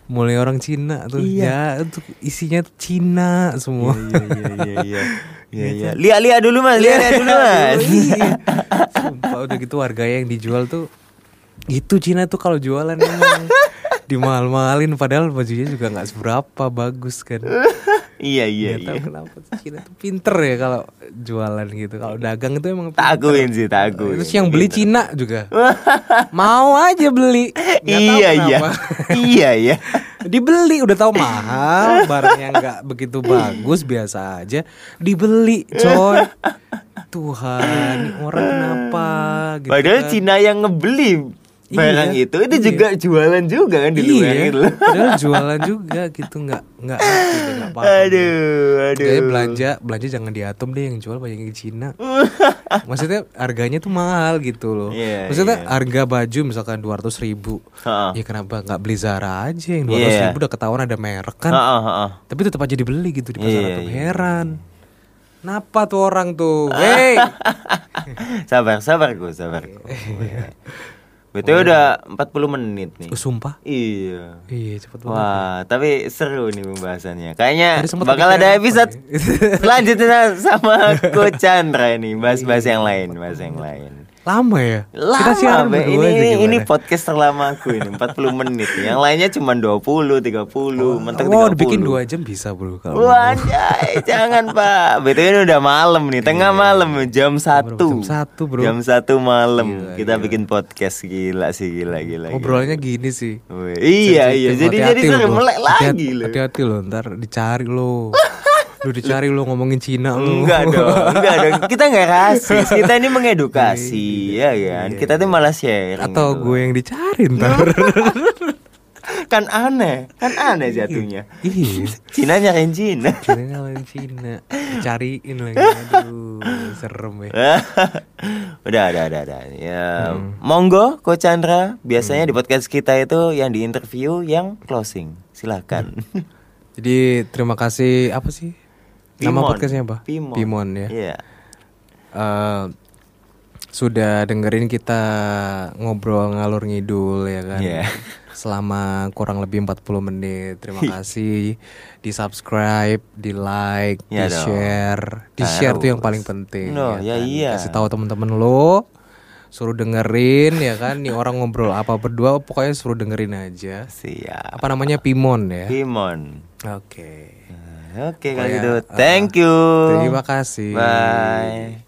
mulai orang Cina tuh ya itu isinya tuh Cina semua Iya, iya, iya, iya. Iya, [laughs] iya. Lihat, lihat dulu mas, lihat, lihat dulu mas. Iya. [laughs] Sumpah udah gitu harganya yang dijual tuh itu Cina tuh kalau jualan emang dimahal-mahalin padahal bajunya juga nggak seberapa bagus kan. Iya, iya, tahu iya. kenapa tuh Cina tuh pinter ya kalau jualan gitu. Kalau dagang itu emang Tak pinter. akuin sih, tak akuin. Terus yang beli Cina juga [laughs] mau aja beli. Iya, iya. [laughs] Iya, iya. [laughs] Dibeli udah tahu mahal, barangnya nggak begitu bagus biasa aja. Dibeli, coy. Tuhan, orang kenapa gitu Padahal kan. Cina yang ngebeli barang Iya, itu itu juga jualan juga kan di luar iya, gitu loh. padahal jualan juga gitu nggak nggak deh, nggak [laughs] paham. Aduh, aduh. Kayaknya belanja belanja jangan di Atom deh yang jual banyak yang di Cina. [laughs] Maksudnya harganya tuh mahal gitu loh. Iya, Maksudnya iya. harga baju misalkan 200 ribu. Ha-ha. Ya kenapa nggak beli Zara aja yang 200 Iya. ribu udah ketahuan ada merek kan. Ha-ha. Tapi tetap aja dibeli gitu di pasar Iya, Atom. iya. Heran. Kenapa tuh orang tuh? Hey. [laughs] sabar, sabar gue, sabar gue. Betul udah 40 menit nih. Oh, sumpah. Iya. Iya cepet banget. Wah, tapi seru nih pembahasannya. Kayaknya bakal ada episode ya? [laughs] selanjutnya sama Coach Chandra ini, bahas-bahas yang lain, bahas yang lain. Lama ya? Lama, Kita siaran Be. ini aja ini podcast terlama aku ini 40 menit. Yang lainnya cuma 20, 30, mentok 30. Oh, dibikin dua jam bisa bro kalau. Wah, anjay, jangan Pak. Betul ini udah malam nih, tengah malam jam 1. Iya. Jam satu, bro. Jam 1 malam Gila, kita gila. bikin podcast gila sih, gila gila. Ngobrolnya gini sih. Wih, Iya, iya. Jadi jadi bro. melek lagi Hati-hati- loh. Hati-hati lo, ntar dicari lo. [laughs] Lu dicari lo ngomongin Cina lo. Enggak dong, enggak dong. Kita nggak rasis, kita ini mengedukasi, ya kan. Kita tuh malah sharing. Iya, Atau gitu. gue yang dicari ntar. [laughs] kan aneh, kan aneh jatuhnya. iya. Cina nyariin Cina. [laughs] Cina ngalahin Cina. Dicariin lagi. Aduh, serem ya. [laughs] udah, udah, udah, udah. Ya, Hmm. monggo, Coach Chandra. Biasanya di podcast kita itu yang di interview, yang closing. Silakan. Jadi terima kasih apa sih? Nama Pimon. podcastnya apa? Pimon. ya. Iya. Eh, sudah dengerin kita ngobrol ngalur ngidul ya kan. Iya. [laughs] Selama kurang lebih 40 menit. Terima kasih. Di subscribe, di like, Iya di dong. share. Di share tuh yang paling penting. No, ya kan? iya. Kasih tahu temen-temen lo. Suruh dengerin ya kan. Nih orang ngobrol apa berdua pokoknya suruh dengerin aja. Siap. Apa namanya Pimon ya? Pimon. Oke. Oke kalau Pokoknya, gitu. uh, Thank you. Terima kasih. Bye.